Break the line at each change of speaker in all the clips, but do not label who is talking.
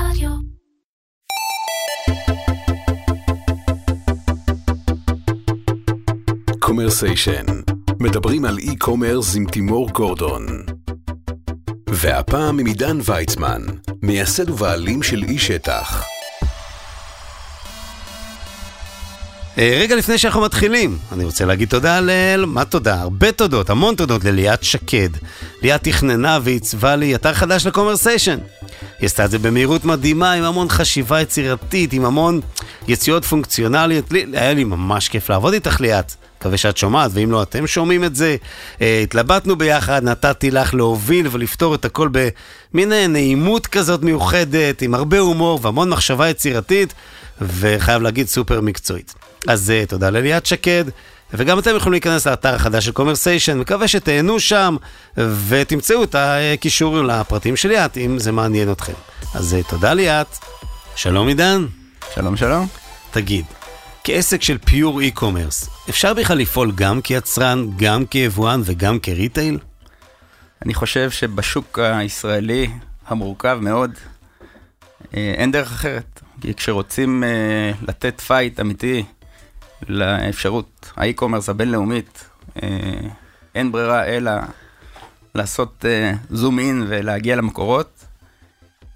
רדיו.
Commersation, מדברים על e-commerce עם תימור גורדון. והפעם עם עידן ויצמן, מייסד ובעלים של אי שטח.
רגע לפני שאנחנו מתחילים, אני רוצה להגיד תודה ל... מה תודה? הרבה תודות, המון תודות לליאת שקד. ליאת תכננה ועיצבה לי אתר חדש לקומרסיישן. היא עשתה את זה במהירות מדהימה, עם המון חשיבה יצירתית, עם המון יציאות פונקציונליות. לי, היה לי ממש כיף לעבוד איתך, ליאת. מקווה שאת שומעת, ואם לא, אתם שומעים את זה. Uh, התלבטנו ביחד, נתתי לך להוביל ולפתור את הכל במין אה, נעימות כזאת מיוחדת, עם הרבה הומור והמון מחשבה יצירתית, וחייב להגיד סופר מקצועית. אז uh, תודה לליאת שקד. וגם אתם יכולים להיכנס לאתר החדש של קומרסיישן, מקווה שתהנו שם ותמצאו את הקישור לפרטים של ליאת, אם זה מעניין אתכם. אז uh, תודה ליאת. שלום עידן.
שלום שלום.
תגיד, כעסק של pure e-commerce, אפשר בכלל לפעול גם כיצרן, גם כיבואן וגם כ retail?
אני חושב שבשוק הישראלי המורכב מאוד, אה, אין דרך אחרת. כי כשרוצים אה, לתת fight אמיתי לאפשרות האי-קומרס הבינלאומית, אה, אין ברירה אלא לעשות זום אין ולהגיע למקורות,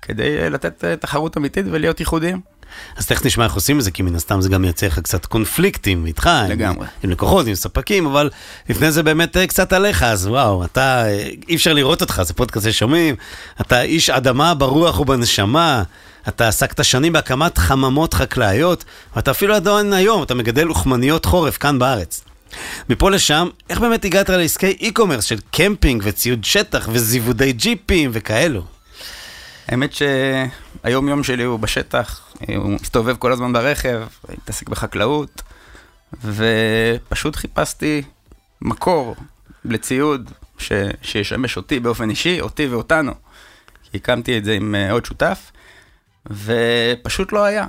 כדי לתת תחרות אמיתית ולהיות ייחודיים.
אז תכף נשמע איך עושים את זה, כי מן הסתם זה גם יוצא לך קצת קונפליקטים איתך.
לגמרי.
עם, עם לקוחות, עם ספקים, אבל לפני זה באמת אה, קצת עליך, אז וואו, אתה, אה, אי אפשר לראות אותך, זה פודקאסט ששומעים, אתה איש אדמה ברוח ובנשמה, אתה עסקת שנים בהקמת חממות חקלאיות, ואתה אפילו עדיין היום, אתה מגדל אוכמניות חורף כאן בארץ. מפה לשם, איך באמת הגעת לעסקי e-commerce של קמפינג וציוד שטח וזיוודי ג'יפים וכאלו?
האמת שהיום יום שלי הוא בשטח, הוא מסתובב כל הזמן ברכב, מתעסק בחקלאות, ופשוט חיפשתי מקור לציוד ש... שישמש אותי באופן אישי, אותי ואותנו. כי הקמתי את זה עם אה, עוד שותף, ופשוט לא היה.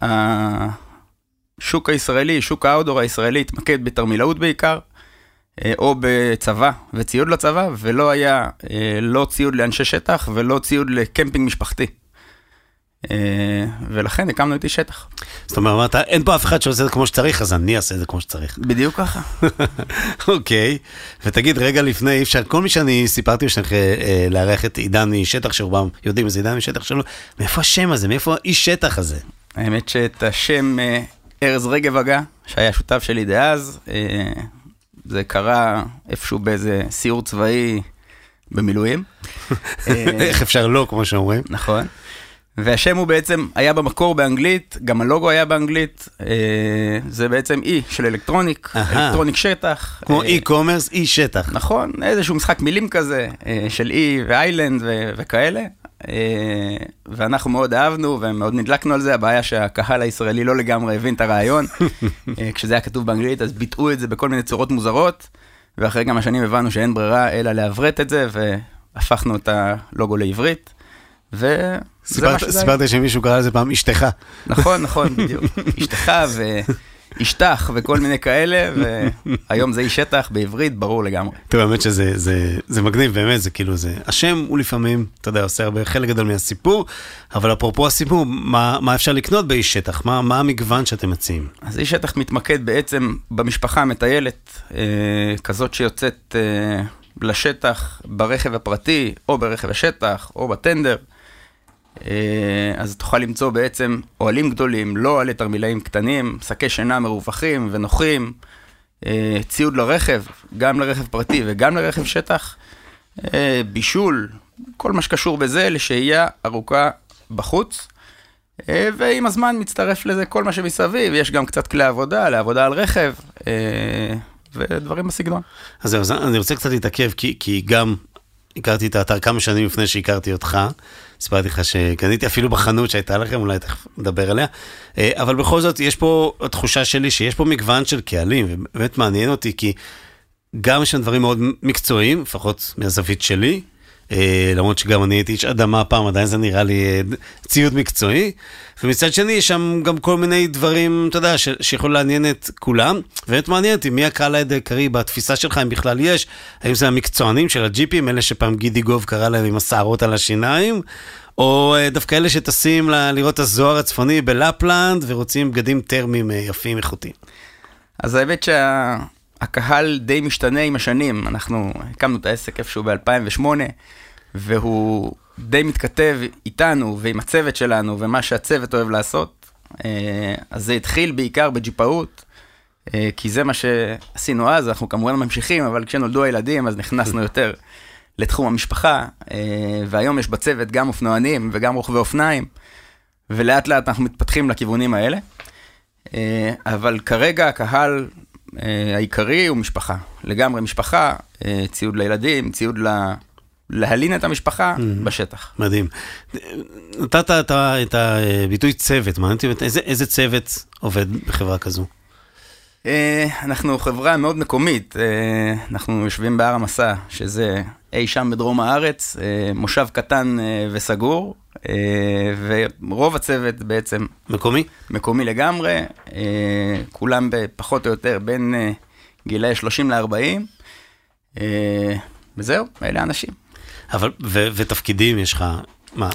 השוק הישראלי, שוק האודור הישראלי התמקד בתרמילאות בעיקר, אה, או בצבא וציוד לצבא, ולא היה אה, לא ציוד לאנשי שטח ולא ציוד לקמפינג משפחתי. אה, ולכן הקמנו איתי שטח.
זאת אומרת, אין פה אף אחד שעושה את זה כמו שצריך, אז אני אעשה את זה כמו שצריך.
בדיוק ככה.
אוקיי, ותגיד, רגע לפני, אי אפשר, כל מי שאני סיפרתי שצריך לארח את עידן משטח, שרובם יודעים איזה עידן משטח שלו, מאיפה השם הזה, מאיפה האיש שטח הזה?
האמת שאת השם ארז רגב הגה, שהיה שותף שלי דאז, זה קרה איפשהו באיזה סיור צבאי במילואים.
איך אפשר לא, כמו שאומרים.
נכון. והשם הוא בעצם היה במקור באנגלית, גם הלוגו היה באנגלית, אה, זה בעצם אי של אלקטרוניק, אלקטרוניק שטח.
כמו אי קומרס, אי שטח.
נכון, איזשהו משחק מילים כזה, אה, של אי ואיילנד וכאלה. אה, ואנחנו מאוד אהבנו ומאוד נדלקנו על זה, הבעיה שהקהל הישראלי לא לגמרי הבין את הרעיון. כשזה היה כתוב באנגלית, אז ביטאו את זה בכל מיני צורות מוזרות, ואחרי כמה שנים הבנו שאין ברירה אלא לעברת את זה, והפכנו את הלוגו לעברית. שזה
סיפרת שמישהו קרא לזה פעם אשתך.
נכון, נכון, בדיוק. אשתך ישטח וכל מיני כאלה, והיום זה איש שטח בעברית, ברור לגמרי.
תראה, האמת שזה זה, זה מגניב, באמת, זה כאילו, זה, השם הוא לפעמים, אתה יודע, עושה הרבה, חלק גדול מהסיפור, אבל אפרופו הסיפור, מה, מה אפשר לקנות באיש שטח? מה, מה המגוון שאתם מציעים?
אז איש שטח מתמקד בעצם במשפחה המטיילת, אה, כזאת שיוצאת אה, לשטח ברכב הפרטי, או ברכב השטח, או בטנדר. אה, אז תוכל למצוא בעצם אוהלים גדולים, לא אוהלי תרמילאים קטנים, שקי שינה מרווחים ונוחים, אה, ציוד לרכב, גם לרכב פרטי וגם לרכב שטח, אה, בישול, כל מה שקשור בזה לשהייה ארוכה בחוץ. ועם הזמן מצטרף לזה כל מה שמסביב, יש גם קצת כלי עבודה, לעבודה על רכב, ודברים בסגנון.
אז זהו, אני רוצה קצת להתעכב, כי, כי גם הכרתי את האתר כמה שנים לפני שהכרתי אותך. סיפרתי לך שקניתי אפילו בחנות שהייתה לכם, אולי תכף נדבר עליה. אה, אבל בכל זאת, יש פה התחושה שלי שיש פה מגוון של קהלים, ובאמת מעניין אותי, כי גם יש שם דברים מאוד מקצועיים, לפחות מהזווית שלי, למרות שגם אני הייתי איש אדמה פעם, עדיין זה נראה לי אה, ציוד מקצועי. ומצד שני, יש שם גם כל מיני דברים, אתה יודע, ש- שיכולו לעניין את כולם. ובאמת מעניין אותי, מי הקהל העיקרי בתפיסה שלך, אם בכלל יש? האם זה המקצוענים של הג'יפים, אלה שפעם גידי גוב קרא להם עם השערות על השיניים? או אה, דווקא אלה שטסים לראות את הזוהר הצפוני בלפלנד ורוצים בגדים טרמיים אה, יפים, איכותיים.
אז האמת שהקהל די משתנה עם השנים. אנחנו הקמנו את העסק איפשהו ב-2008, והוא די מתכתב איתנו ועם הצוות שלנו ומה שהצוות אוהב לעשות. אה, אז זה התחיל בעיקר בג'יפאות, אה, כי זה מה שעשינו אז, אנחנו כמובן ממשיכים, אבל כשנולדו הילדים אז נכנסנו יותר לתחום המשפחה, אה, והיום יש בצוות גם אופנוענים וגם רוכבי אופניים, ולאט לאט אנחנו מתפתחים לכיוונים האלה. אבל כרגע הקהל העיקרי הוא משפחה. לגמרי משפחה, אה, ציוד לילדים, ציוד ל... להלין את המשפחה בשטח.
מדהים. נתת את את הביטוי צוות, מעניין אותי איזה- איזה צוות עובד בחברה כזו?
אה, אנחנו חברה מאוד מקומית, אה, אנחנו יושבים בהר המסע, שזה אי שם בדרום הארץ, אה, מושב קטן אה, וסגור, אה, ורוב הצוות בעצם
מקומי?
מקומי לגמרי, כולם פחות או יותר בין גילאי 30 ל-40, אה, וזהו, אלה האנשים.
אבל, ו- ותפקידים יש לך, מה,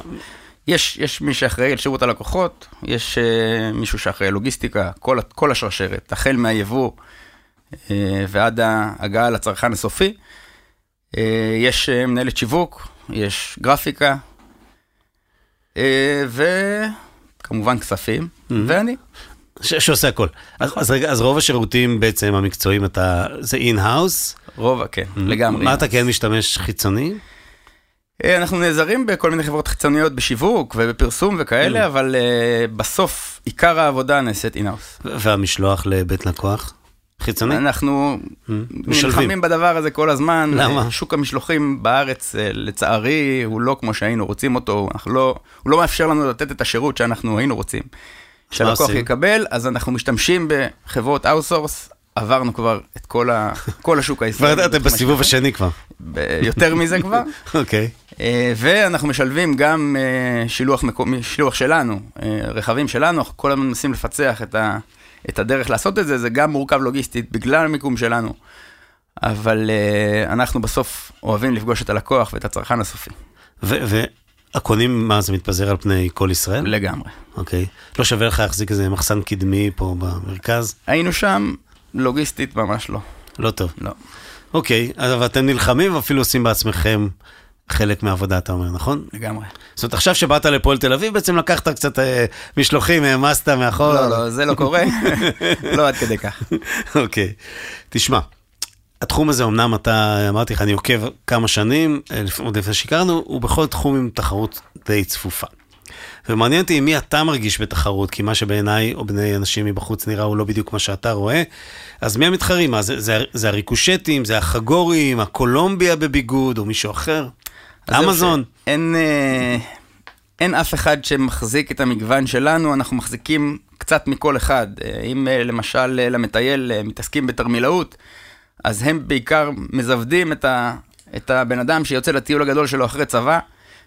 יש, יש מי שאחראי על שירות הלקוחות, יש uh, מישהו שאחראי על לוגיסטיקה, כל, כל השרשרת, החל מהיבוא uh, ועד ההגעה לצרכן הסופי. Uh, יש uh, מנהלת שיווק, יש גרפיקה, uh, וכמובן כספים,
Mhm.
ואני.
ש- שעושה הכל. אז, אז רגע, אז רוב השירותים בעצם המקצועיים אתה, זה in-house?
רוב, כן, לגמרי.
מה אתה כן משתמש חיצוני?
אה, אנחנו נעזרים בכל מיני חברות חיצוניות בשיווק ובפרסום וכאלה, אבל uh, בסוף עיקר העבודה נעשית in-house.
ו- והמשלוח לבית לקוח? חיצוני?
אנחנו
משלבים.
נלחמים בדבר הזה כל הזמן.
למה?
שוק המשלוחים בארץ, אה, לצערי, הוא לא כמו שהיינו רוצים אותו. לא, הוא לא מאפשר לנו לתת את השירות שאנחנו היינו רוצים. שהלקוח? יקבל, אז אנחנו משתמשים בחברות outsource. עברנו כבר את כל, ה, כל השוק הישראלי.
כבר אתם בסיבוב השני כבר.
יותר מזה כבר.
אוקיי.
אה, ואנחנו משלבים גם אה, שילוח מקומי, שילוח שלנו, רכבים שלנו, אנחנו כל הזמן מנסים לפצח את, ה, את הדרך לעשות את זה, זה גם מורכב לוגיסטית בגלל המיקום שלנו, אבל אה, אנחנו בסוף אוהבים לפגוש את הלקוח ואת הצרכן הסופי,
והקונים, מה, זה מתפזר על פני כל ישראל?
לגמרי.
אוקיי. לא שווה לך להחזיק איזה מחסן קדמי פה במרכז?
היינו שם, לוגיסטית ממש לא,
לא טוב.
לא.
אוקיי, אבל אתם נלחמים ואפילו עושים בעצמכם חלק מהעבודה, אתה אומר, נכון?
לגמרי.
זאת אומרת, עכשיו שבאת לפועל תל אביב, בעצם לקחת קצת אה, משלוחים, העמסת מאחור.
לא, לא, זה לא קורה, לא עד כדי כך.
אוקיי. תשמע, התחום הזה, אמנם אתה, אמרתי לך, אני עוקב כמה שנים, אה, עוד לפני שהכרנו, הוא בכל תחום עם תחרות די צפופה. ומעניין אותי עם מי אתה מרגיש בתחרות, כי מה שבעיניי, או בני אנשים מבחוץ נראה, הוא לא בדיוק מה שאתה רואה. אז מי המתחרים? מה, זה, זה, זה הריקושטים, זה החגורים, הקולומביה בביגוד, או מישהו אחר? אמזון.
שאין אה, אין אף אחד שמחזיק את המגוון שלנו, אנחנו מחזיקים קצת מכל אחד. אה, אם אה, למשל למטייל מתעסקים בתרמילאות, אז הם בעיקר מזוודים את, ה, את הבן אדם שיוצא לטיול הגדול שלו אחרי צבא,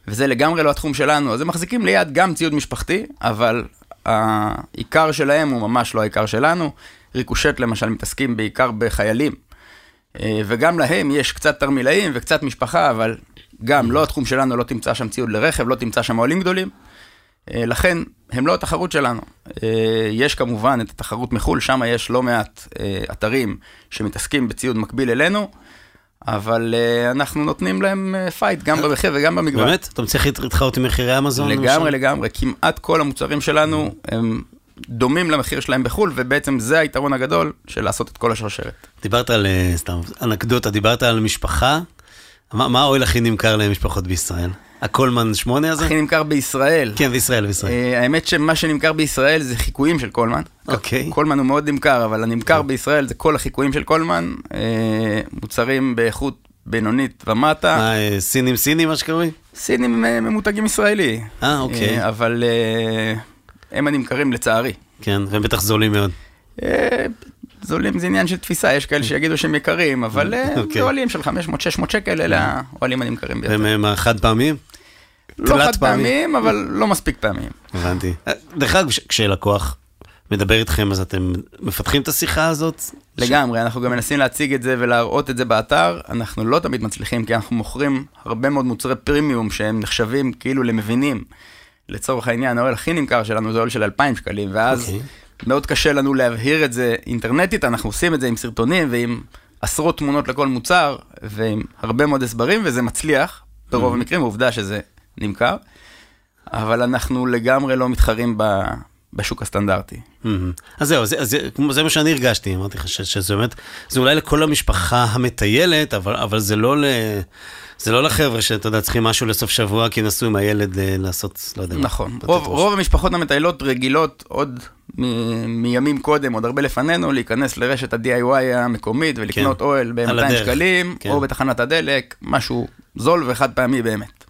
וזה לגמרי לא התחום שלנו. אז הם מחזיקים ליד גם ציוד משפחתי, אבל העיקר שלהם הוא ממש לא העיקר שלנו. ריקושט למשל מתעסקים בעיקר בחיילים. וגם להם יש קצת תרמילאים וקצת משפחה, אבל גם לא התחום שלנו, לא תמצא שם ציוד לרכב, לא תמצא שם אוהלים גדולים. אה, לכן, הם לא התחרות שלנו. אה, יש כמובן את התחרות מחו"ל, שם יש לא מעט אה, אתרים שמתעסקים בציוד מקביל אלינו, אבל אנחנו נותנים להם fight, גם במחיר וגם במגוון.
באמת? אתה מצליח להתחרות עם מחירי אמזון?
לגמרי,
למשל?
לגמרי. כמעט כל המוצרים שלנו הם דומים למחיר שלהם בחו"ל, ובעצם זה היתרון הגדול של לעשות את כל השרשרת.
דיברת על, סתם, אנקדוטה, דיברת על משפחה. מה, מה האוהל הכי נמכר למשפחות בישראל? הקולמן 8 הזה?
הכי נמכר בישראל.
כן, בישראל, בישראל.
אה, האמת שמה שנמכר בישראל זה חיקויים של קולמן.
אוקיי.
קולמן הוא מאוד נמכר, אבל הנמכר בישראל זה כל החיקויים של קולמן, אה, מוצרים באיכות בינונית ומטה.
מה, אה, סינים סינים, מה שקרוי?
סינים אה, ממותגים ישראלי.
אה, אוקיי.
אה, אבל אה, הם הנמכרים לצערי.
כן, והם בטח זולים מאוד.
אה, זולים זה עניין של תפיסה, יש כאלה שיגידו שהם יקרים, אבל אה,
אוקיי.
זה אוהלים של 500-600 שקל, אלה האוהלים הנמכרים ביותר.
והם אה, חד פעמים?
לא חד פעמים, אבל לא מספיק פעמים.
הבנתי. אה, דרך אגב, כש- כשלקוח מדבר איתכם, אז אתם מפתחים את השיחה הזאת?
לגמרי, אנחנו גם מנסים להציג את זה ולהראות את זה באתר, אנחנו לא תמיד מצליחים, כי אנחנו מוכרים הרבה מאוד מוצרי פרימיום שהם נחשבים כאילו למבינים. לצורך העניין, האוהל הכי נמכר שלנו זה אוהל של 2,000 שקלים, ואז
אוקיי.
מאוד קשה לנו להבהיר את זה אינטרנטית, אנחנו עושים את זה עם סרטונים ועם עשרות תמונות לכל מוצר, ועם הרבה מאוד הסברים, וזה מצליח, ברוב המקרים, עובדה שזה נמכר, אבל אנחנו לגמרי לא מתחרים ב... בשוק הסטנדרטי.
מהמם. אז זהו, זה, זה, זה מה שאני הרגשתי, אמרתי לך שזה באמת, זה אולי לכל המשפחה המטיילת, אבל, אבל זה לא ל... זה לא לחבר'ה שאתה יודע, צריכים משהו לסוף שבוע, כי נסעו עם הילד אה, לעשות, לא יודע.
נכון. רוב. רוב המשפחות המטיילות רגילות עוד מ- מימים קודם, עוד הרבה לפנינו, להיכנס לרשת ה-DIY המקומית ולקנות
כן.
אוהל
על
ב-200
הדרך.
שקלים,
כן.
או בתחנת הדלק, משהו זול וחד פעמי באמת.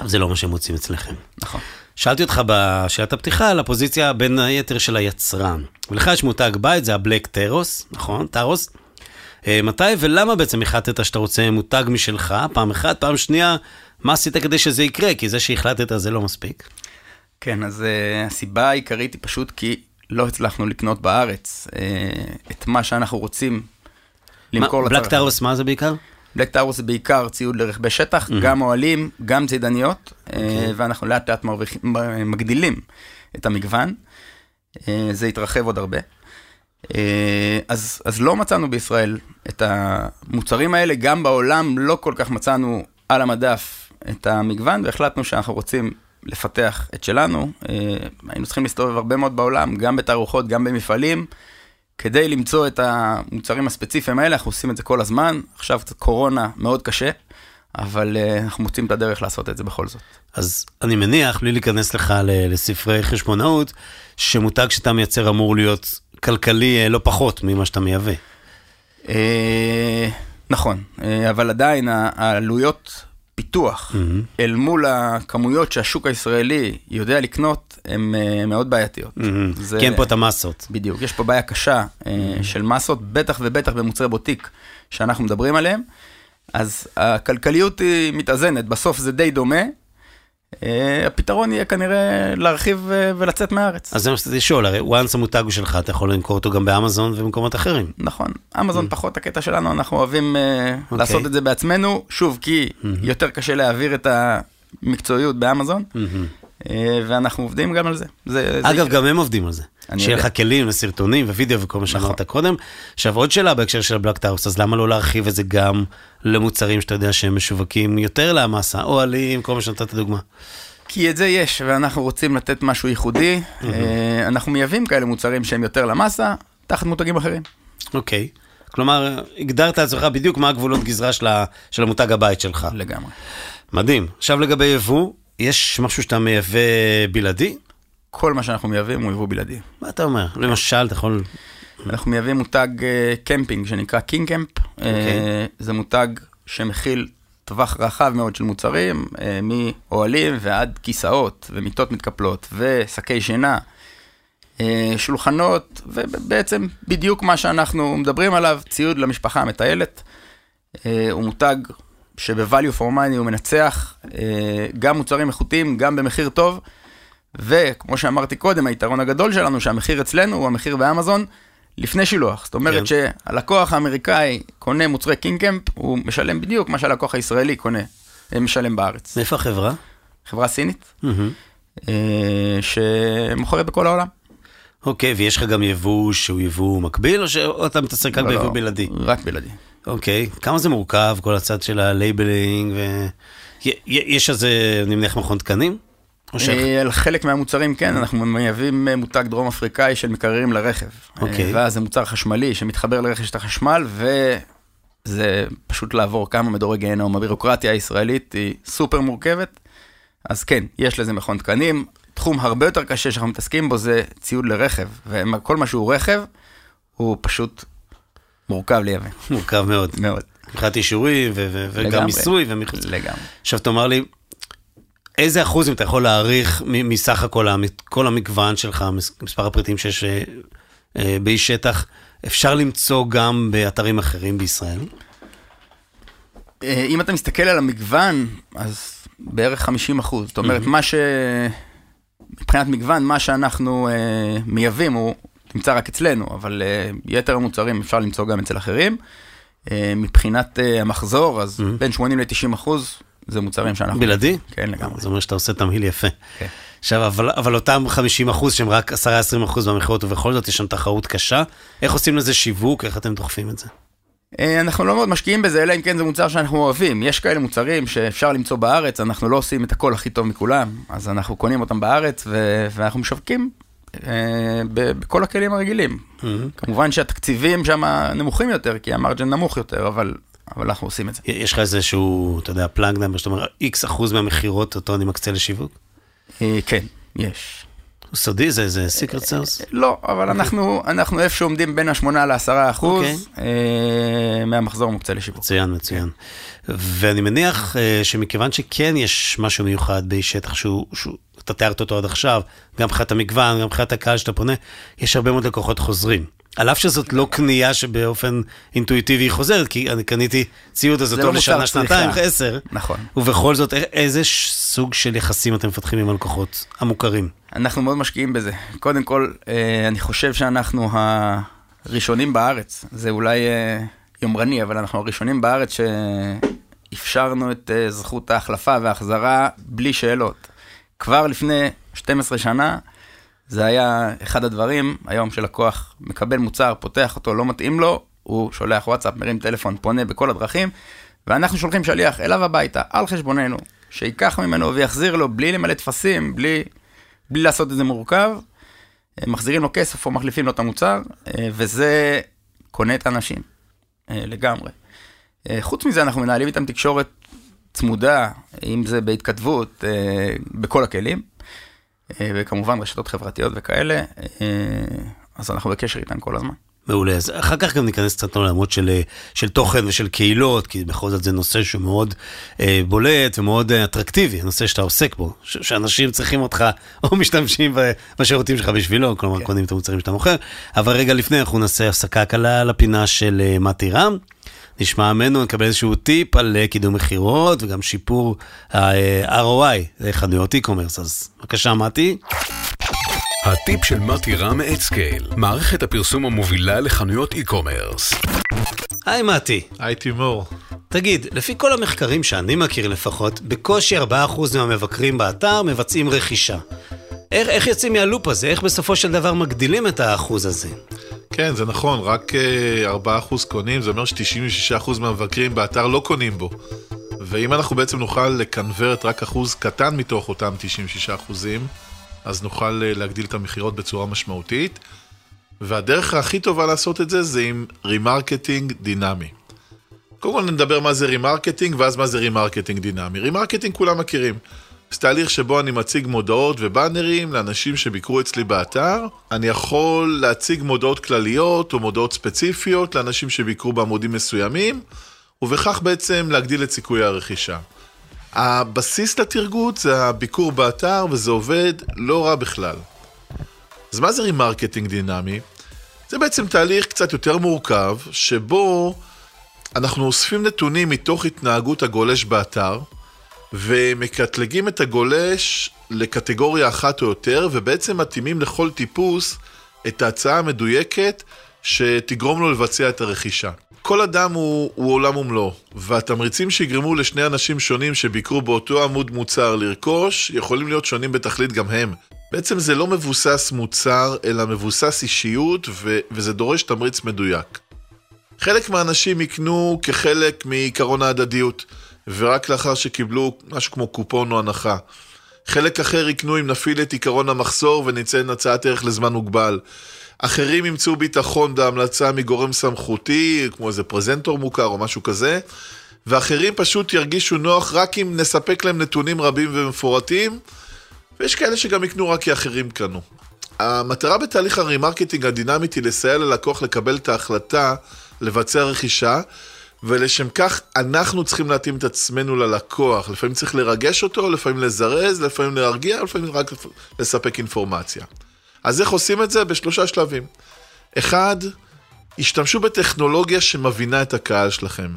אבל זה לא מה שהם מוצאים אצלכם.
נכון.
שאלתי אותך בשאלת הפתיחה על הפוזיציה בין היתר של היצרן. ולך יש מותג בית, זה הבלק טרוס, נכון? טרוס. אה, מתי ולמה בעצם החלטת שאתה רוצה מותג משלך? פעם אחת, פעם שנייה, מה עשית כדי שזה יקרה? כי זה שהחלטת זה לא מספיק.
כן, אז uh, הסיבה העיקרית היא פשוט כי לא הצלחנו לקנות בארץ uh, את מה שאנחנו רוצים למכור
מה- בלק טרוס, מה זה בעיקר?
בלק טאוור זה בעיקר ציוד לרכבי שטח, גם אוהלים, גם צידניות, אה, ואנחנו לאט לאט מרוויחים- מגדילים את המגוון. אה, זה יתרחב עוד הרבה. אה, אז, אז לא מצאנו בישראל את המוצרים האלה, גם בעולם לא כל כך מצאנו על המדף את המגוון, והחלטנו שאנחנו רוצים לפתח את שלנו. היינו צריכים להסתובב הרבה מאוד בעולם, גם בתערוכות, גם במפעלים. כדי למצוא את המוצרים הספציפיים האלה, אנחנו עושים את זה כל הזמן. עכשיו קצת קורונה מאוד קשה, אבל uh, אנחנו מוצאים את הדרך לעשות את זה בכל זאת.
אז אני מניח, בלי להיכנס לך לספרי חשבונאות, שמותג שאתה מייצר אמור להיות כלכלי אה, לא פחות ממה שאתה מייבא.
Uh, נכון, אבל עדיין העלויות פיתוח אל מול הכמויות שהשוק הישראלי יודע לקנות, הן uh, מאוד בעייתיות.
מהמם.
זה-
כי אין פה את המסות.
בדיוק, יש פה בעיה קשה אה, של מסות, בטח ובטח במוצרי בוטיק שאנחנו מדברים עליהם. אז הכלכליות היא מתאזנת, בסוף זה די דומה. אה, הפתרון יהיה כנראה להרחיב אה, ולצאת מהארץ.
אז זה מה שרציתי לשאול, הרי once המותג הוא שלך, אתה יכול למכור אותו גם באמזון ובמקומות אחרים.
נכון, אמזון פחות הקטע שלנו, אנחנו אוהבים אה,
אוקיי.
לעשות את זה בעצמנו, שוב, כי יותר קשה להעביר את המקצועיות באמזון, אה, ואנחנו עובדים גם על זה. זה זה
אגב,
יקרה.
גם הם עובדים על זה. שיהיה לך. כלים וסרטונים ווידאו וכל מה שאמרת קודם. עכשיו, עוד שאלה בהקשר של הבלק טאוס, אז למה לא להרחיב את זה גם למוצרים שאתה יודע שהם משווקים יותר למאסה, אוהלים, כל מה שנתת דוגמה.
כי את זה יש, ואנחנו רוצים לתת משהו ייחודי. אה, אנחנו מייבאים כאלה מוצרים שהם יותר למאסה, תחת מותגים אחרים.
אוקיי. כלומר, הגדרת לעצמך בדיוק מה הגבולות גזרה של ה- של המותג הבית שלך.
לגמרי.
מדהים. עכשיו לגבי יבוא, יש משהו שאתה מייבא בלעדי?
כל מה שאנחנו מייבאים הוא יבוא בלעדי.
מה אתה אומר? למשל, אתה יכול...
אנחנו מייבאים מותג אה, קמפינג שנקרא King Camp.
אוקיי.
זה מותג שמכיל טווח רחב מאוד של מוצרים, אה, מאוהלים ועד כיסאות ומיטות מתקפלות ושקי שינה. אה, שולחנות, ובעצם בדיוק מה שאנחנו מדברים עליו, ציוד למשפחה המטיילת. אה, הוא מותג שב-value for money הוא מנצח, אה, גם מוצרים איכותיים, גם במחיר טוב, וכמו שאמרתי קודם, היתרון הגדול שלנו שהמחיר אצלנו הוא המחיר באמזון לפני שילוח. זאת אומרת
כן.
שהלקוח האמריקאי קונה מוצרי King Camp, הוא משלם בדיוק מה שהלקוח הישראלי קונה, אה, משלם בארץ.
מאיפה החברה?
חברה סינית. אה, שמוכרת בכל העולם.
אוקיי, ויש לך גם יבוא שהוא יבוא מקביל, או שאתה מתעסק רק
לא,
ביבוא
לא,
בלעדי?
רק בלעדי.
אוקיי, כמה זה מורכב, כל הצד של ה labeling, ו... יש איזה, אני מניח, מכון תקנים?
אה, על חלק מהמוצרים כן, אנחנו מייבאים מותג דרום אפריקאי של מקררים לרכב.
אוקיי.
אה, ואז זה מוצר חשמלי שמתחבר לרכשת החשמל, וזה פשוט לעבור כמה מדורי גיהנום. הבירוקרטיה הישראלית היא סופר מורכבת, אז כן, יש לזה מכון תקנים. תחום הרבה יותר קשה שאנחנו מתעסקים בו זה ציוד לרכב, וכל מה שהוא רכב, הוא פשוט מורכב לייבא,
מורכב מאוד.
מאוד.
מבחינת אישורים, וגם. מיסוי. ומח-
לגמרי.
עכשיו, תאמר לי, איזה אחוז, אם אתה יכול להעריך, מסך הכל, כל המגוון שלך, מס- מספר הפריטים שיש, אה, אה, באיש שטח, אפשר למצוא גם באתרים אחרים בישראל?
אה, אם אתה מסתכל על המגוון, אז בערך 50 אחוז. זאת אומרת, מה ש... מבחינת מגוון, מה שאנחנו אה, מייבאים הוא נמצא רק אצלנו, אבל אה, יתר המוצרים אפשר למצוא גם אצל אחרים. אה, מבחינת אה, המחזור, אז בין 80 ל-90 אחוז זה מוצרים שאנחנו...
בלעדי?
כן, לגמרי.
זה אומר שאתה עושה תמהיל יפה.
כן.
עכשיו, אבל, אבל אותם 50 אחוז שהם רק 10-20 אחוז במכירות, ובכל זאת יש שם תחרות קשה, איך עושים לזה שיווק? איך אתם דוחפים את זה?
אה, אנחנו לא מאוד משקיעים בזה, אלא אם כן זה מוצר שאנחנו אוהבים. יש כאלה מוצרים שאפשר למצוא בארץ, אנחנו לא עושים את הכל הכי טוב מכולם, אז אנחנו קונים אותם בארץ ו- ואנחנו משווקים אה, בכל הכלים הרגילים. כמובן שהתקציבים שם נמוכים יותר, כי המרג'ן נמוך יותר, אבל, אבל אנחנו עושים את זה.
יש לך איזשהו, אתה יודע, פלאג נאמר, שאתה אומר, איקס אחוז מהמכירות אותו אני מקצה לשיווק?
אה, כן, יש.
הוא סודי? זה איזה סיקרט סרס?
לא, אבל אנחנו, אנחנו איפשהו עומדים בין ה-8 ל-10 אחוז
אוקיי.
אה, מהמחזור מוקצה לשיווק.
מצוין, מצוין. ואני מניח אה, שמכיוון שכן יש משהו מיוחד באיש שטח שהוא, שהוא, אתה תיארת אותו עד עכשיו, גם מבחינת המגוון, גם מבחינת הקהל שאתה פונה, יש הרבה מאוד לקוחות חוזרים. על אף שזאת לא קנייה שבאופן אינטואיטיבי היא חוזרת, כי אני קניתי ציוד הזה
זה
טוב
לא מוצר
לשנה, שנתיים. עשר.
נכון.
ובכל זאת, איזה סוג של יחסים אתם מפתחים עם הלקוחות המוכרים?
אנחנו מאוד משקיעים בזה. קודם כל, אה, אני חושב שאנחנו הראשונים בארץ, זה אולי אה, יומרני, אבל אנחנו הראשונים בארץ שאפשרנו את אה, זכות ההחלפה וההחזרה בלי שאלות. כבר לפני 12 שנה, זה היה אחד הדברים, היום שלקוח מקבל מוצר, פותח אותו, לא מתאים לו, הוא שולח וואטסאפ, מרים טלפון, פונה בכל הדרכים, ואנחנו שולחים שליח אליו הביתה, על חשבוננו, שייקח ממנו ויחזיר לו בלי למלא טפסים, בלי, בלי לעשות את זה מורכב, אה, מחזירים לו כסף או מחליפים לו את המוצר, אה, וזה קונה את האנשים, אה, לגמרי. חוץ מזה, אנחנו מנהלים איתם תקשורת צמודה, אם זה בהתכתבות, בכל הכלים, וכמובן רשתות חברתיות וכאלה, אה, אז אנחנו בקשר איתם כל הזמן.
מעולה. אז אחר כך גם ניכנס קצת לעולמות של, אה, של תוכן ושל קהילות, כי בכל זאת זה נושא שהוא מאוד אה, בולט ומאוד אה, אטרקטיבי, הנושא שאתה עוסק בו, ש- שאנשים צריכים אותך או משתמשים ב- בשירותים שלך בשבילו, כלומר
כן.
קונים את המוצרים שאתה מוכר. אבל רגע לפני אנחנו נעשה הפסקה קלה לפינה של אה, מתי רם. נשמע ממנו, נקבל איזשהו טיפ על אה, קידום מכירות וגם שיפור ה-ROI לחנויות e-commerce. אז בבקשה, מתי.
הטיפ של מתי רם מ-Adscale, מערכת הפרסום המובילה לחנויות e-commerce.
היי מתי.
היי תימור.
תגיד, לפי כל המחקרים שאני מכיר לפחות, בקושי 4% מהמבקרים באתר מבצעים רכישה. איך, איך יוצאים מה loop הזה? איך בסופו של דבר מגדילים את האחוז הזה?
כן, זה נכון, רק אה, 4% קונים, זה אומר ש-96% מהמבקרים באתר לא קונים בו. ואם אנחנו בעצם נוכל ל convert רק אחוז קטן מתוך אותם 96%, אז נוכל אה, להגדיל את המכירות בצורה משמעותית. והדרך הכי טובה לעשות את זה זה עם remarketing דינמי. קודם כל נדבר מה זה remarketing, ואז מה זה remarketing דינמי. remarketing כולם מכירים. זה תהליך שבו אני מציג מודעות ובאנרים לאנשים שביקרו אצלי באתר. אני יכול להציג מודעות כלליות או מודעות ספציפיות לאנשים שביקרו בעמודים מסוימים, ובכך בעצם להגדיל את סיכויי הרכישה. הבסיס לטרגוט זה הביקור באתר, וזה עובד לא רע בכלל. אז מה זה remarketing דינמי? זה בעצם תהליך קצת יותר מורכב, שבו אנחנו אוספים נתונים מתוך התנהגות הגולש באתר, ומקטלגים את הגולש לקטגוריה אחת או יותר, ובעצם מתאימים לכל טיפוס את ההצעה המדויקת שתגרום לו לבצע את הרכישה. כל אדם הוא, הוא עולם ומלואו, והתמריצים שיגרמו לשני אנשים שונים שביקרו באותו עמוד מוצר לרכוש, יכולים להיות שונים בתכלית גם הם. בעצם זה לא מבוסס מוצר, אלא מבוסס אישיות, ו- וזה דורש תמריץ מדויק. חלק מהאנשים יקנו כחלק מעקרון ההדדיות, ורק לאחר שקיבלו משהו כמו קופון או הנחה. חלק אחר יקנו אם נפעיל את עקרון המחסור וניתן הצעת ערך לזמן מוגבל. אחרים ימצאו ביטחון בהמלצה מגורם סמכותי, כמו איזה פרזנטור מוכר או משהו כזה, ואחרים פשוט ירגישו נוח רק אם נספק להם נתונים רבים ומפורטים, ויש כאלה שגם יקנו רק כי אחרים קנו. המטרה בתהליך ה remarketing הדינמית היא לסייע ללקוח לקבל את ההחלטה לבצע רכישה, ולשם כך אנחנו צריכים להתאים את עצמנו ללקוח. לפעמים צריך לרגש אותו, לפעמים לזרז, לפעמים להרגיע, לפעמים רק לספק אינפורמציה. אז איך עושים את זה? בשלושה שלבים. אחד, השתמשו בטכנולוגיה שמבינה את הקהל שלכם.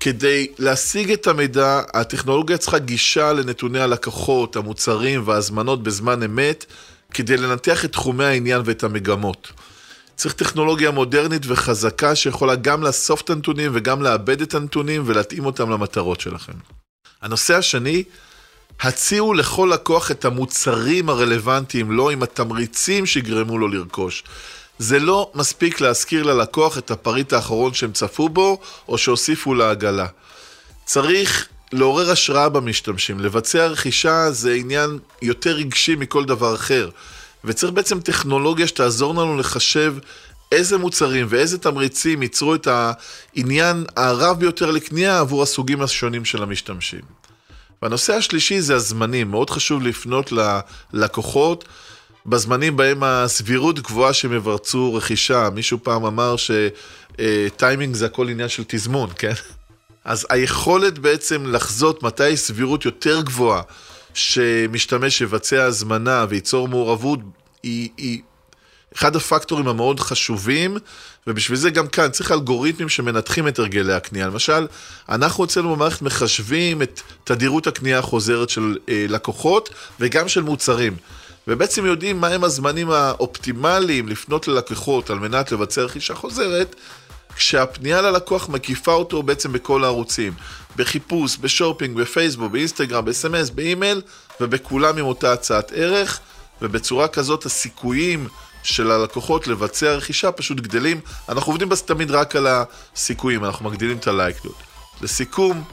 כדי להשיג את המידע, הטכנולוגיה צריכה גישה לנתוני הלקוחות, המוצרים וההזמנות בזמן אמת, כדי לנתח את תחומי העניין ואת המגמות. צריך טכנולוגיה מודרנית וחזקה שיכולה גם לאסוף את הנתונים וגם לעבד את הנתונים ולהתאים אותם למטרות שלכם. הנושא השני, הציעו לכל לקוח את המוצרים הרלוונטיים לו עם התמריצים שיגרמו לו לרכוש. זה לא מספיק להזכיר ללקוח את הפריט האחרון שהם צפו בו או שהוסיפו לעגלה. צריך לעורר השראה במשתמשים. לבצע רכישה זה עניין יותר רגשי מכל דבר אחר. וצריך בעצם טכנולוגיה שתעזור לנו לחשב איזה מוצרים ואיזה תמריצים ייצרו את העניין הרב ביותר לקנייה עבור הסוגים השונים של המשתמשים. והנושא השלישי זה הזמנים. מאוד חשוב לפנות ללקוחות בזמנים בהם הסבירות גבוהה שהם יבצעו רכישה. מישהו פעם אמר שטיימינג זה הכל עניין של תזמון, כן? אז היכולת בעצם לחזות מתי סבירות יותר גבוהה שמשתמש יבצע הזמנה וייצור מעורבות היא, היא אחד הפקטורים המאוד חשובים, ובשביל זה גם כאן צריך אלגוריתמים שמנתחים את הרגלי הקנייה. למשל, אנחנו אצלנו במערכת מחשבים את תדירות הקנייה החוזרת של אה, לקוחות וגם של מוצרים. ובעצם יודעים מהם הזמנים האופטימליים לפנות ללקוחות על מנת לבצע רכישה חוזרת, כשהפנייה ללקוח מקיפה אותו בעצם בכל הערוצים. בחיפוש, בשופינג, בפייסבוק, באינסטגרם, בסמס, באימייל, ובכולם עם אותה הצעת ערך, ובצורה כזאת הסיכויים של הלקוחות לבצע רכישה פשוט גדלים. אנחנו עובדים תמיד רק על הסיכויים, אנחנו מגדילים את ה likelihood. לסיכום,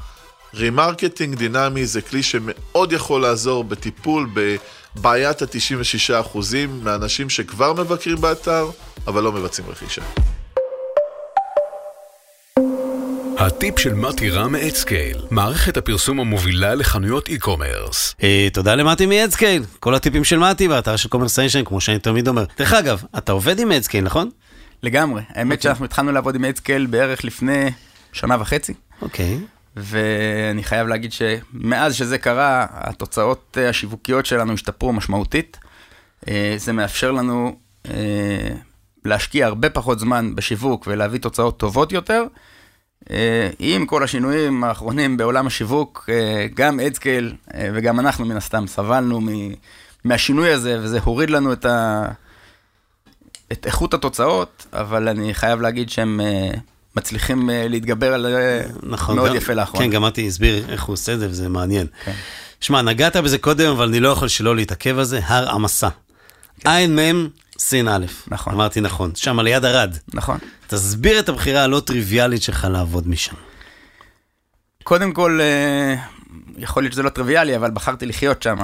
remarketing דינמי זה כלי שמאוד יכול לעזור בטיפול בבעיית ה-96% מהאנשים שכבר מבקרים באתר, אבל לא מבצעים רכישה.
הטיפ של מתי רם מ AdScale, מערכת הפרסום המובילה לחנויות e-commerce.
אה, תודה למתי מ AdScale, כל הטיפים של מתי באתר של קומרסיישן, כמו שאני תמיד אומר. דרך אגב, אתה עובד עם AdScale, נכון?
לגמרי. האמת שאנחנו התחלנו לעבוד עם אדסקייל בערך לפני שנה וחצי.
אוקיי.
ואני חייב להגיד שמאז שזה קרה, התוצאות אה, השיווקיות שלנו השתפרו משמעותית. אה, זה מאפשר לנו להשקיע הרבה פחות זמן בשיווק ולהביא תוצאות טובות יותר. עם כל השינויים האחרונים בעולם השיווק, גם אדסקייל וגם אנחנו מן הסתם סבלנו מהשינוי הזה, וזה הוריד לנו את, ה... את איכות התוצאות, אבל אני חייב להגיד שהם מצליחים אה, להתגבר על זה נכון, מאוד
גם,
יפה לאחרונה.
כן, גם מתי הסביר איך הוא עושה את זה, וזה מעניין. כן. שמע, נגעת בזה קודם, אבל אני לא יכול שלא להתעכב על זה, הר עמסה. כן. עין מ' סין א'. נכון. אמרתי נכון, שם ליד ערד.
נכון.
תסביר את הבחירה הלא טריוויאלית שלך לעבוד משם.
קודם כל, אה, יכול להיות שזה לא טריוויאלי, אבל בחרתי לחיות שם.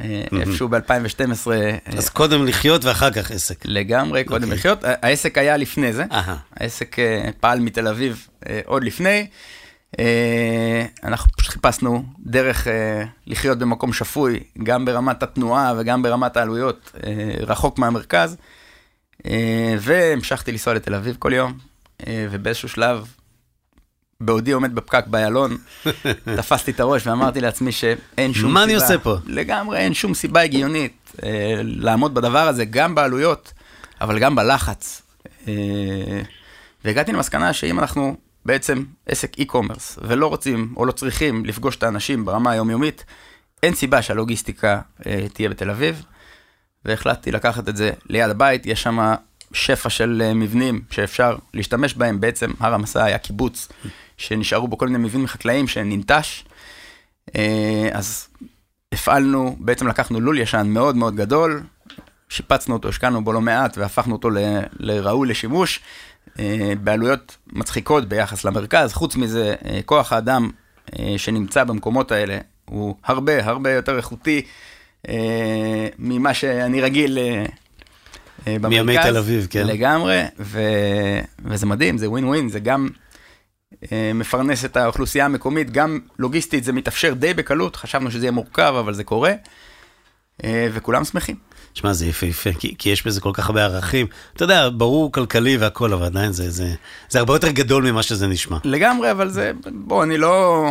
אה, איפשהו ב-2012.
אז קודם לחיות ואחר כך עסק.
לגמרי, קודם אוקיי. לחיות. העסק היה לפני זה. העסק אה, פעל מתל אביב אה, עוד לפני. אנחנו פשוט חיפשנו דרך לחיות במקום שפוי, גם ברמת התנועה וגם ברמת העלויות, רחוק מהמרכז. והמשכתי לנסוע לתל אביב כל יום, ובאיזשהו שלב בעודי עומד בפקק באיילון, תפסתי את הראש ואמרתי לעצמי שאין שום סיבה.
מה אני עושה פה?
לגמרי, אין שום סיבה הגיונית אה, לעמוד בדבר הזה, גם בעלויות, אבל גם בלחץ. אה, והגעתי למסקנה שאם אנחנו בעצם עסק e-commerce ולא רוצים או לא צריכים לפגוש את האנשים ברמה היומיומית, אין סיבה שהלוגיסטיקה אה, תהיה בתל אביב. והחלטתי לקחת את זה ליד הבית, יש שם שפע של אה, מבנים שאפשר להשתמש בהם, בעצם הר המסע היה קיבוץ שנשארו בו כל מיני מבנים חקלאיים שננטש. אה, אז הפעלנו, בעצם לקחנו לול ישן מאוד מאוד גדול, שיפצנו אותו, השקענו בו לא מעט והפכנו אותו לראוי לשימוש, אה, בעלויות מצחיקות ביחס למרכז. חוץ מזה, כוח האדם שנמצא במקומות האלה הוא הרבה הרבה יותר איכותי ממה שאני רגיל במרכז.
מימי תל אביב, כן.
לגמרי, ו... וזה מדהים, זה ווין ווין, זה גם אה, מפרנס את האוכלוסייה המקומית, גם לוגיסטית זה מתאפשר די בקלות, חשבנו שזה יהיה מורכב, אבל זה קורה, אה, וכולם שמחים.
שמע, זה יפהפה, כי, כי יש בזה כל כך הרבה ערכים. אתה יודע, ברור כלכלי והכל, אבל עדיין זה, זה, זה הרבה יותר גדול ממה שזה נשמע.
לגמרי, אבל זה, בוא, אני לא...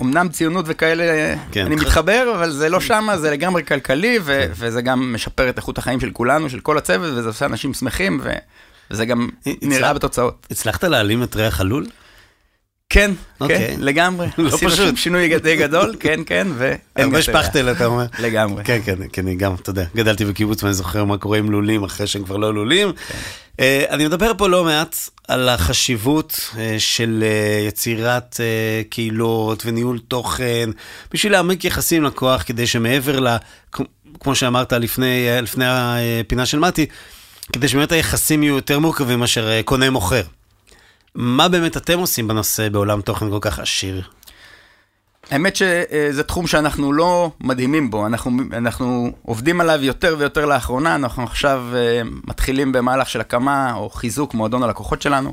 אמנם ציונות וכאלה,
כן.
אני מתחבר, אבל זה לא שמה, זה לגמרי כלכלי, ו-
כן.
וזה גם משפר את איכות החיים של כולנו, של כל הצוות, וזה עושה אנשים שמחים, ו- וזה גם נראה בתוצאות.
הצלחת להעלים את ריח הלול?
כן,
אוקיי.
כן, לגמרי.
לא
עשינו
פשוט.
שינוי די גדול, כן, כן, ואין
הרבה
יותר ריח.
שפכטל, אתה אומר.
לגמרי.
כן, כן, כן, אני גם, אתה יודע, גדלתי בקיבוץ ואני זוכר מה קורה עם לולים אחרי שהם כבר לא לולים. אה, אני מדבר פה לא מעט על החשיבות אה, של אה, יצירת קהילות וניהול תוכן, בשביל להעמיק יחסים לקוח, כדי שמעבר ל... כמו שאמרת לפני, לפני הפינה של מתי, כדי שבאמת היחסים יהיו יותר מורכבים מאשר אה, קונה-מוכר. מה באמת אתם עושים בנושא בעולם תוכן כל כך עשיר?
האמת שזה תחום שאנחנו לא מדהימים בו, אנחנו, אנחנו עובדים עליו יותר ויותר לאחרונה, אנחנו עכשיו אה, מתחילים במהלך של הקמה או חיזוק מועדון הלקוחות שלנו.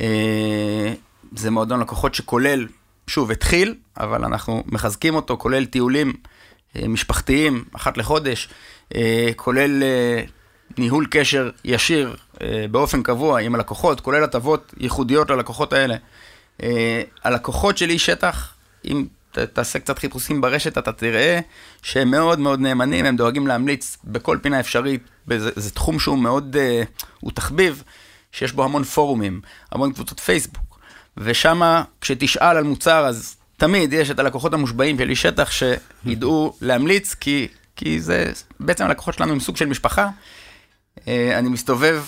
אה, זה מועדון לקוחות שכולל, שוב, התחיל, אבל אנחנו מחזקים אותו, כולל טיולים אה, משפחתיים אחת לחודש, כולל ניהול קשר ישיר באופן קבוע עם הלקוחות, כולל הטבות ייחודיות ללקוחות האלה. הלקוחות של איש שטח, אם ת- תעשה קצת חיפושים ברשת, אתה תראה שהם מאוד מאוד נאמנים, הם דואגים להמליץ בכל פינה אפשרית. זה, זה תחום שהוא מאוד, אה, הוא תחביב, שיש בו המון פורומים, המון קבוצות פייסבוק, ושם כשתשאל על מוצר, אז תמיד יש את הלקוחות המושבעים של איש שטח שידעו להמליץ, כי, כי זה, בעצם הלקוחות שלנו הם סוג של משפחה. אה, אני מסתובב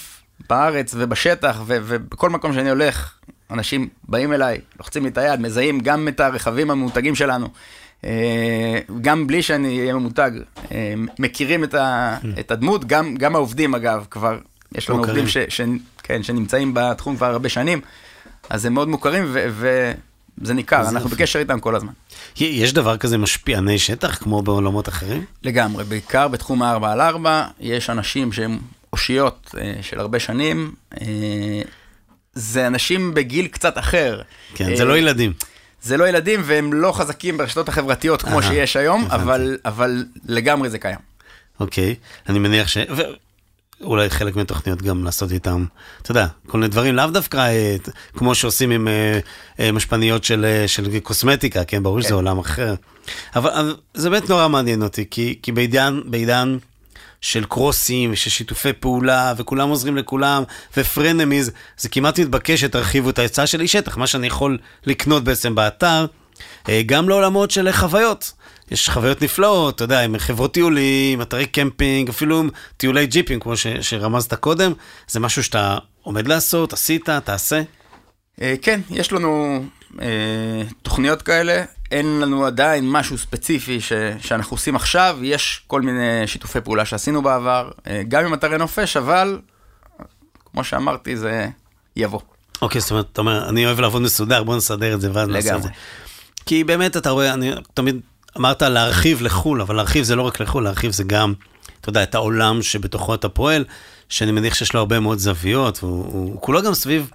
בארץ ובשטח ובכל מקום שאני הולך, אנשים באים אליי, לוחצים לי את היד, מזהים גם את הרכבים הממותגים שלנו, אה, גם בלי שאני אהיה ממותג, אה, מכירים את, ה- את הדמות, גם, גם העובדים אגב, כבר, יש לנו
מוכרים.
עובדים ש- ש- כן, שנמצאים בתחום כבר הרבה שנים, אז הם מאוד מוכרים ו- וזה ניכר,
אז
אנחנו
יופי.
בקשר איתם כל הזמן.
יש דבר כזה משפיעני שטח, כמו בעולמות אחרים?
לגמרי, בעיקר בתחום ה-4 על 4, יש אנשים שהם אושיות אה, של הרבה שנים, אה, זה אנשים בגיל קצת אחר.
כן,
אה,
זה לא ילדים.
זה לא ילדים והם לא חזקים ברשתות החברתיות כמו שיש היום. אבל, אבל לגמרי זה קיים.
אוקיי, אני מניח ש... ואולי חלק מהתוכניות גם לעשות איתם, אתה יודע, כל מיני דברים, לאו דווקא אה, כמו שעושים עם אה, אה, משפניות של, אה, של קוסמטיקה, כן, ברור שזה
כן.
עולם אחר. אבל, אבל זה באמת נורא מעניין אותי, כי, כי בעידן, בעידן של קרוסים, של שיתופי פעולה, וכולם עוזרים לכולם, ופרנמיז, זה כמעט מתבקש שתרחיבו את ההצעה של איש שטח, מה שאני יכול לקנות בעצם באתר, אה, גם לעולמות של חוויות. יש חוויות נפלאות, אתה יודע, עם חברות טיולים, אתרי קמפינג, אפילו עם טיולי ג'יפים, כמו ש, שרמזת קודם, זה משהו שאתה עומד לעשות, עשית, תעשה.
אה, כן, יש לנו אה, תוכניות כאלה, אין לנו עדיין משהו ספציפי ש, שאנחנו עושים עכשיו, יש כל מיני שיתופי פעולה שעשינו בעבר, אה, גם עם אתרי נופש, אבל כמו שאמרתי, זה יבוא.
אוקיי, זאת אומרת, אתה אומר, אני אוהב לעבוד מסודר, בוא נסדר את זה ואז נעשה את זה. כי באמת, אתה רואה, אני תמיד אמרת להרחיב לחו"ל, אבל להרחיב זה לא רק לחו"ל, להרחיב זה גם, אתה יודע, את העולם שבתוכו אתה פועל, שאני מניח שיש לו הרבה מאוד זוויות, הוא, כולו גם סביב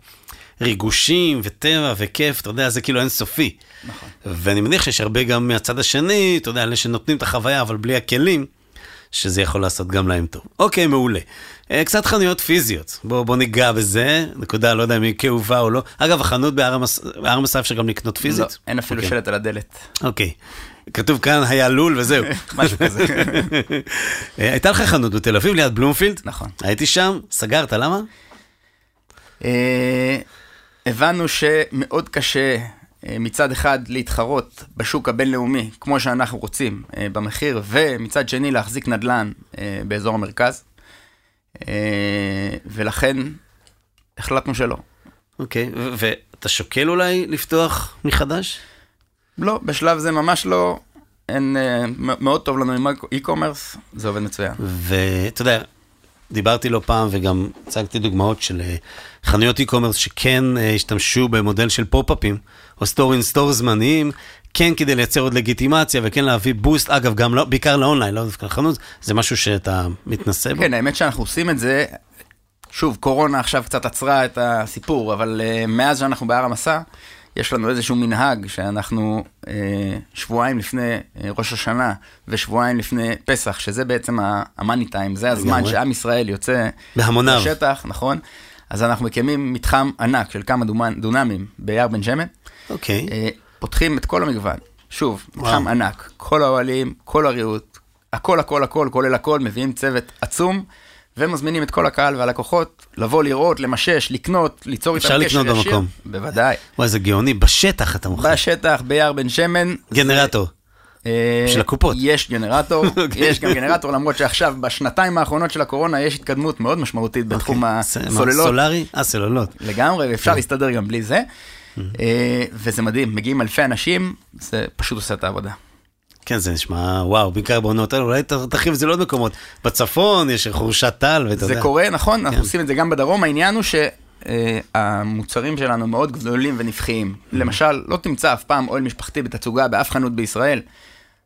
ריגושים וטבע וכיף, אתה יודע, זה כאילו אינסופי.
נכון.
ואני מניח שיש הרבה גם מהצד השני, אתה יודע, אלה שנותנים את החוויה, אבל בלי הכלים, שזה יכול לעשות גם להם טוב. אוקיי, מעולה. אה, קצת חנויות פיזיות, בוא, בוא ניגע בזה, נקודה, לא יודע אם היא כאובה או לא. אגב, החנות בהר המס... בהר המסע אפשר גם לקנות פיזית?
לא, אין אפילו
אוקיי.
שלט על הדלת.
אוקיי. כתוב כאן, היה לול וזהו.
משהו כזה.
אה, הייתה לך חנות בתל אביב ליד בלומפילד?
נכון.
הייתי שם, סגרת, למה?
הבנו שמאוד קשה אה, מצד אחד להתחרות בשוק הבינלאומי, כמו שאנחנו רוצים, אה, במחיר, ומצד שני להחזיק נדל"ן אה, באזור המרכז, ולכן החלטנו שלא.
אוקיי, ו- ואתה שוקל אולי לפתוח מחדש?
לא, בשלב זה ממש לא. אין, מאוד טוב לנו עם e-commerce, זה עובד מצוין.
ואתה יודע, דיברתי לא פעם וגם הצגתי דוגמאות של אה, חנויות e-commerce שכן אה, השתמשו במודל של פופ-אפים, או store in store זמניים, כן כדי לייצר עוד לגיטימציה וכן להביא boost, אגב, גם לא, בעיקר לאונליין, לא דווקא לחנות, זה משהו שאתה מתנסה בו?
כן, האמת שאנחנו עושים את זה, שוב, קורונה עכשיו קצת עצרה את הסיפור, אבל uh, מאז שאנחנו בהר המסע, יש לנו איזשהו מנהג שאנחנו uh, שבועיים לפני uh, ראש השנה ושבועיים לפני פסח, שזה בעצם המאני טיים, זה הזמן. שעם ישראל יוצא
בהמוניו.
לשטח, נכון? אז אנחנו מקימים מתחם ענק של כמה דומנ- דונמים ביער בן שמן.
אוקיי.
אה, פותחים את כל המגוון. שוב, מתחם ענק, כל האוהלים, כל הריהוט, הכל הכל הכל, כולל הכל, מביאים צוות עצום, ומזמינים את כל הקהל והלקוחות לבוא לראות, למשש, לקנות, ליצור איתם
אפשר
קשר ישיר.
לקנות במקום.
בוודאי.
וואי, זה גאוני, בשטח אתה מוכר.
בשטח, ביער בן שמן.
גנרטור.
אה,
של הקופות.
יש גנרטור,
אוקיי.
יש גם גנרטור, למרות שעכשיו, בשנתיים האחרונות של הקורונה, יש התקדמות מאוד משמעותית בתחום
אוקיי. מה,
הסוללות.
סולארי? אה, סוללות.
לגמרי, אפשר להסתדר גם בלי זה. אה, וזה מדהים, מגיעים אלפי אנשים, זה פשוט עושה את העבודה.
כן, זה נשמע, וואו, בעיקר בעונות האלה, אולי תרחיב את זה לעוד מקומות. בצפון יש חורשת טל, ואתה יודע.
זה קורה, נכון,
כן.
אנחנו עושים את זה גם בדרום, העניין הוא שהמוצרים שלנו מאוד גדולים ונפחיים.
Mm-hmm.
למשל, לא תמצא אף פעם אוהל משפחתי בתצוגה באף חנות בישראל.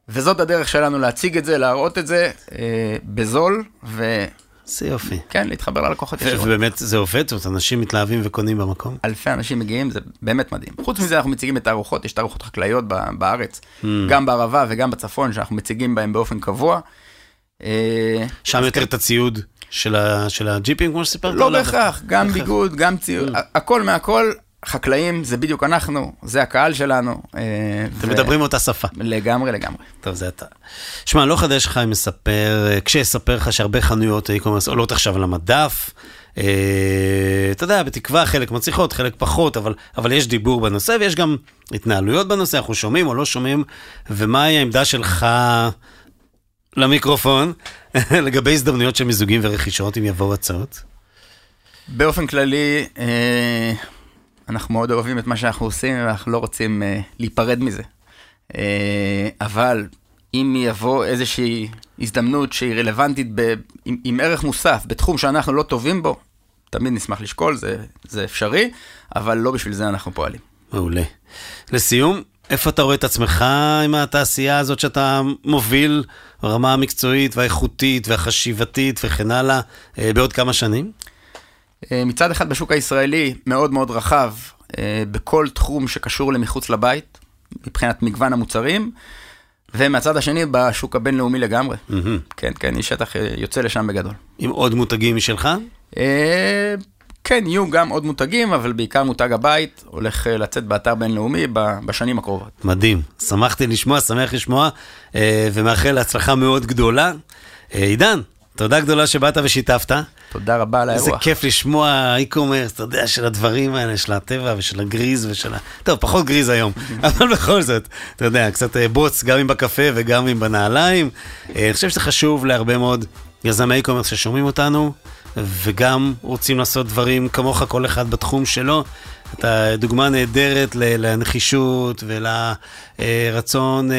וזאת הדרך שלנו להציג את זה, להראות את זה אה, בזול, וכן,
זה יופי.
להתחבר ללקוחות ישירות.
ובאמת זה עובד, זאת אומרת, אנשים מתלהבים וקונים במקום.
אלפי אנשים מגיעים, זה באמת מדהים. חוץ מזה, אנחנו מציגים את התערוכות, יש תערוכות חקלאיות בארץ,
Mm.
גם בערבה וגם בצפון, שאנחנו מציגים בהם באופן קבוע. אה,
שם יותר את הציוד של ה- של הג'יפים, כמו שסיפרת?
לא
לאו
בהכרח, גם. ביגוד, גם ציוד, ה- הכל מהכל. חקלאים זה בדיוק אנחנו, זה הקהל שלנו. אה,
אתם
ו-
מדברים אותה שפה.
לגמרי, לגמרי.
טוב, זה אתה. שמע, לא חדש לך אם אספר, אה, כשאספר לך שהרבה חנויות e-commerce עולות עכשיו על המדף. אה, אתה יודע, בתקווה חלק מצליחות, חלק פחות, אבל, אבל יש דיבור בנושא ויש גם התנהלויות בנושא, אנחנו שומעים או לא שומעים, ומהי העמדה שלך למיקרופון לגבי הזדמנויות של מיזוגים ורכישות אם יבואו הצעות?
באופן כללי, אה, אנחנו מאוד אוהבים את מה שאנחנו עושים, ואנחנו לא רוצים אה, להיפרד מזה. אה, אבל אם יבוא איזושהי הזדמנות שהיא רלוונטית ב, עם, עם ערך מוסף בתחום שאנחנו לא טובים בו, תמיד נשמח לשקול, זה, זה אפשרי, אבל לא בשביל זה אנחנו פועלים.
מעולה. לסיום, איפה אתה רואה את עצמך עם התעשייה הזאת שאתה מוביל ברמה המקצועית והאיכותית והחשיבתית וכן הלאה אה, בעוד כמה שנים?
אה, מצד אחד בשוק הישראלי מאוד מאוד רחב, אה, בכל תחום שקשור למחוץ לבית, מבחינת מגוון המוצרים, ומהצד השני בשוק הבינלאומי לגמרי.
מהמם.
כן, כן, איש שטח אה, יוצא לשם בגדול.
עם עוד מותגים משלך?
כן, יהיו גם עוד מותגים, אבל בעיקר מותג הבית הולך לצאת באתר בינלאומי בשנים הקרובות.
מדהים. שמחתי לשמוע, שמח לשמוע, ומאחל להצלחה מאוד גדולה. עידן, תודה גדולה שבאת ושיתפת.
תודה רבה על
איזה
האירוע.
כיף לשמוע אי-קומרס, אתה יודע, של הדברים האלה, של הטבע ושל הגריז ושל ה... טוב, פחות גריז היום, אבל בכל זאת, אתה יודע, קצת אה, בוץ, גם אם בקפה וגם אם בנעליים. אה, אני חושב שזה חשוב להרבה מאוד יזמי אי-קומרס ששומעים אותנו, וגם רוצים לעשות דברים כמוך, כל אחד בתחום שלו. אתה דוגמה נהדרת לנחישות ולרצון אה,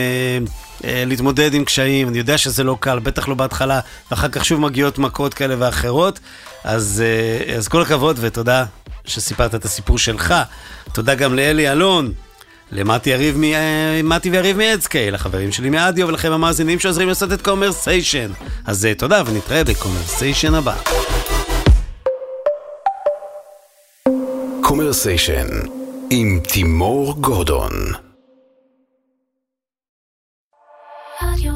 אה, להתמודד עם קשיים. אני יודע שזה לא קל, בטח לא בהתחלה, ואחר כך שוב מגיעות מכות כאלה ואחרות. אז, אה, אז כל הכבוד ותודה שסיפרת את הסיפור שלך. תודה גם לאלי אלון. למתי יריב מ... מתי ויריב מ AdScale, החברים שלי מאדיו ולכם המאזינים שעוזרים לעשות את קומרסיישן. אז תודה ונתראה בקומרסיישן הבא.
קומרסיישן עם תימור גורדון. רדיו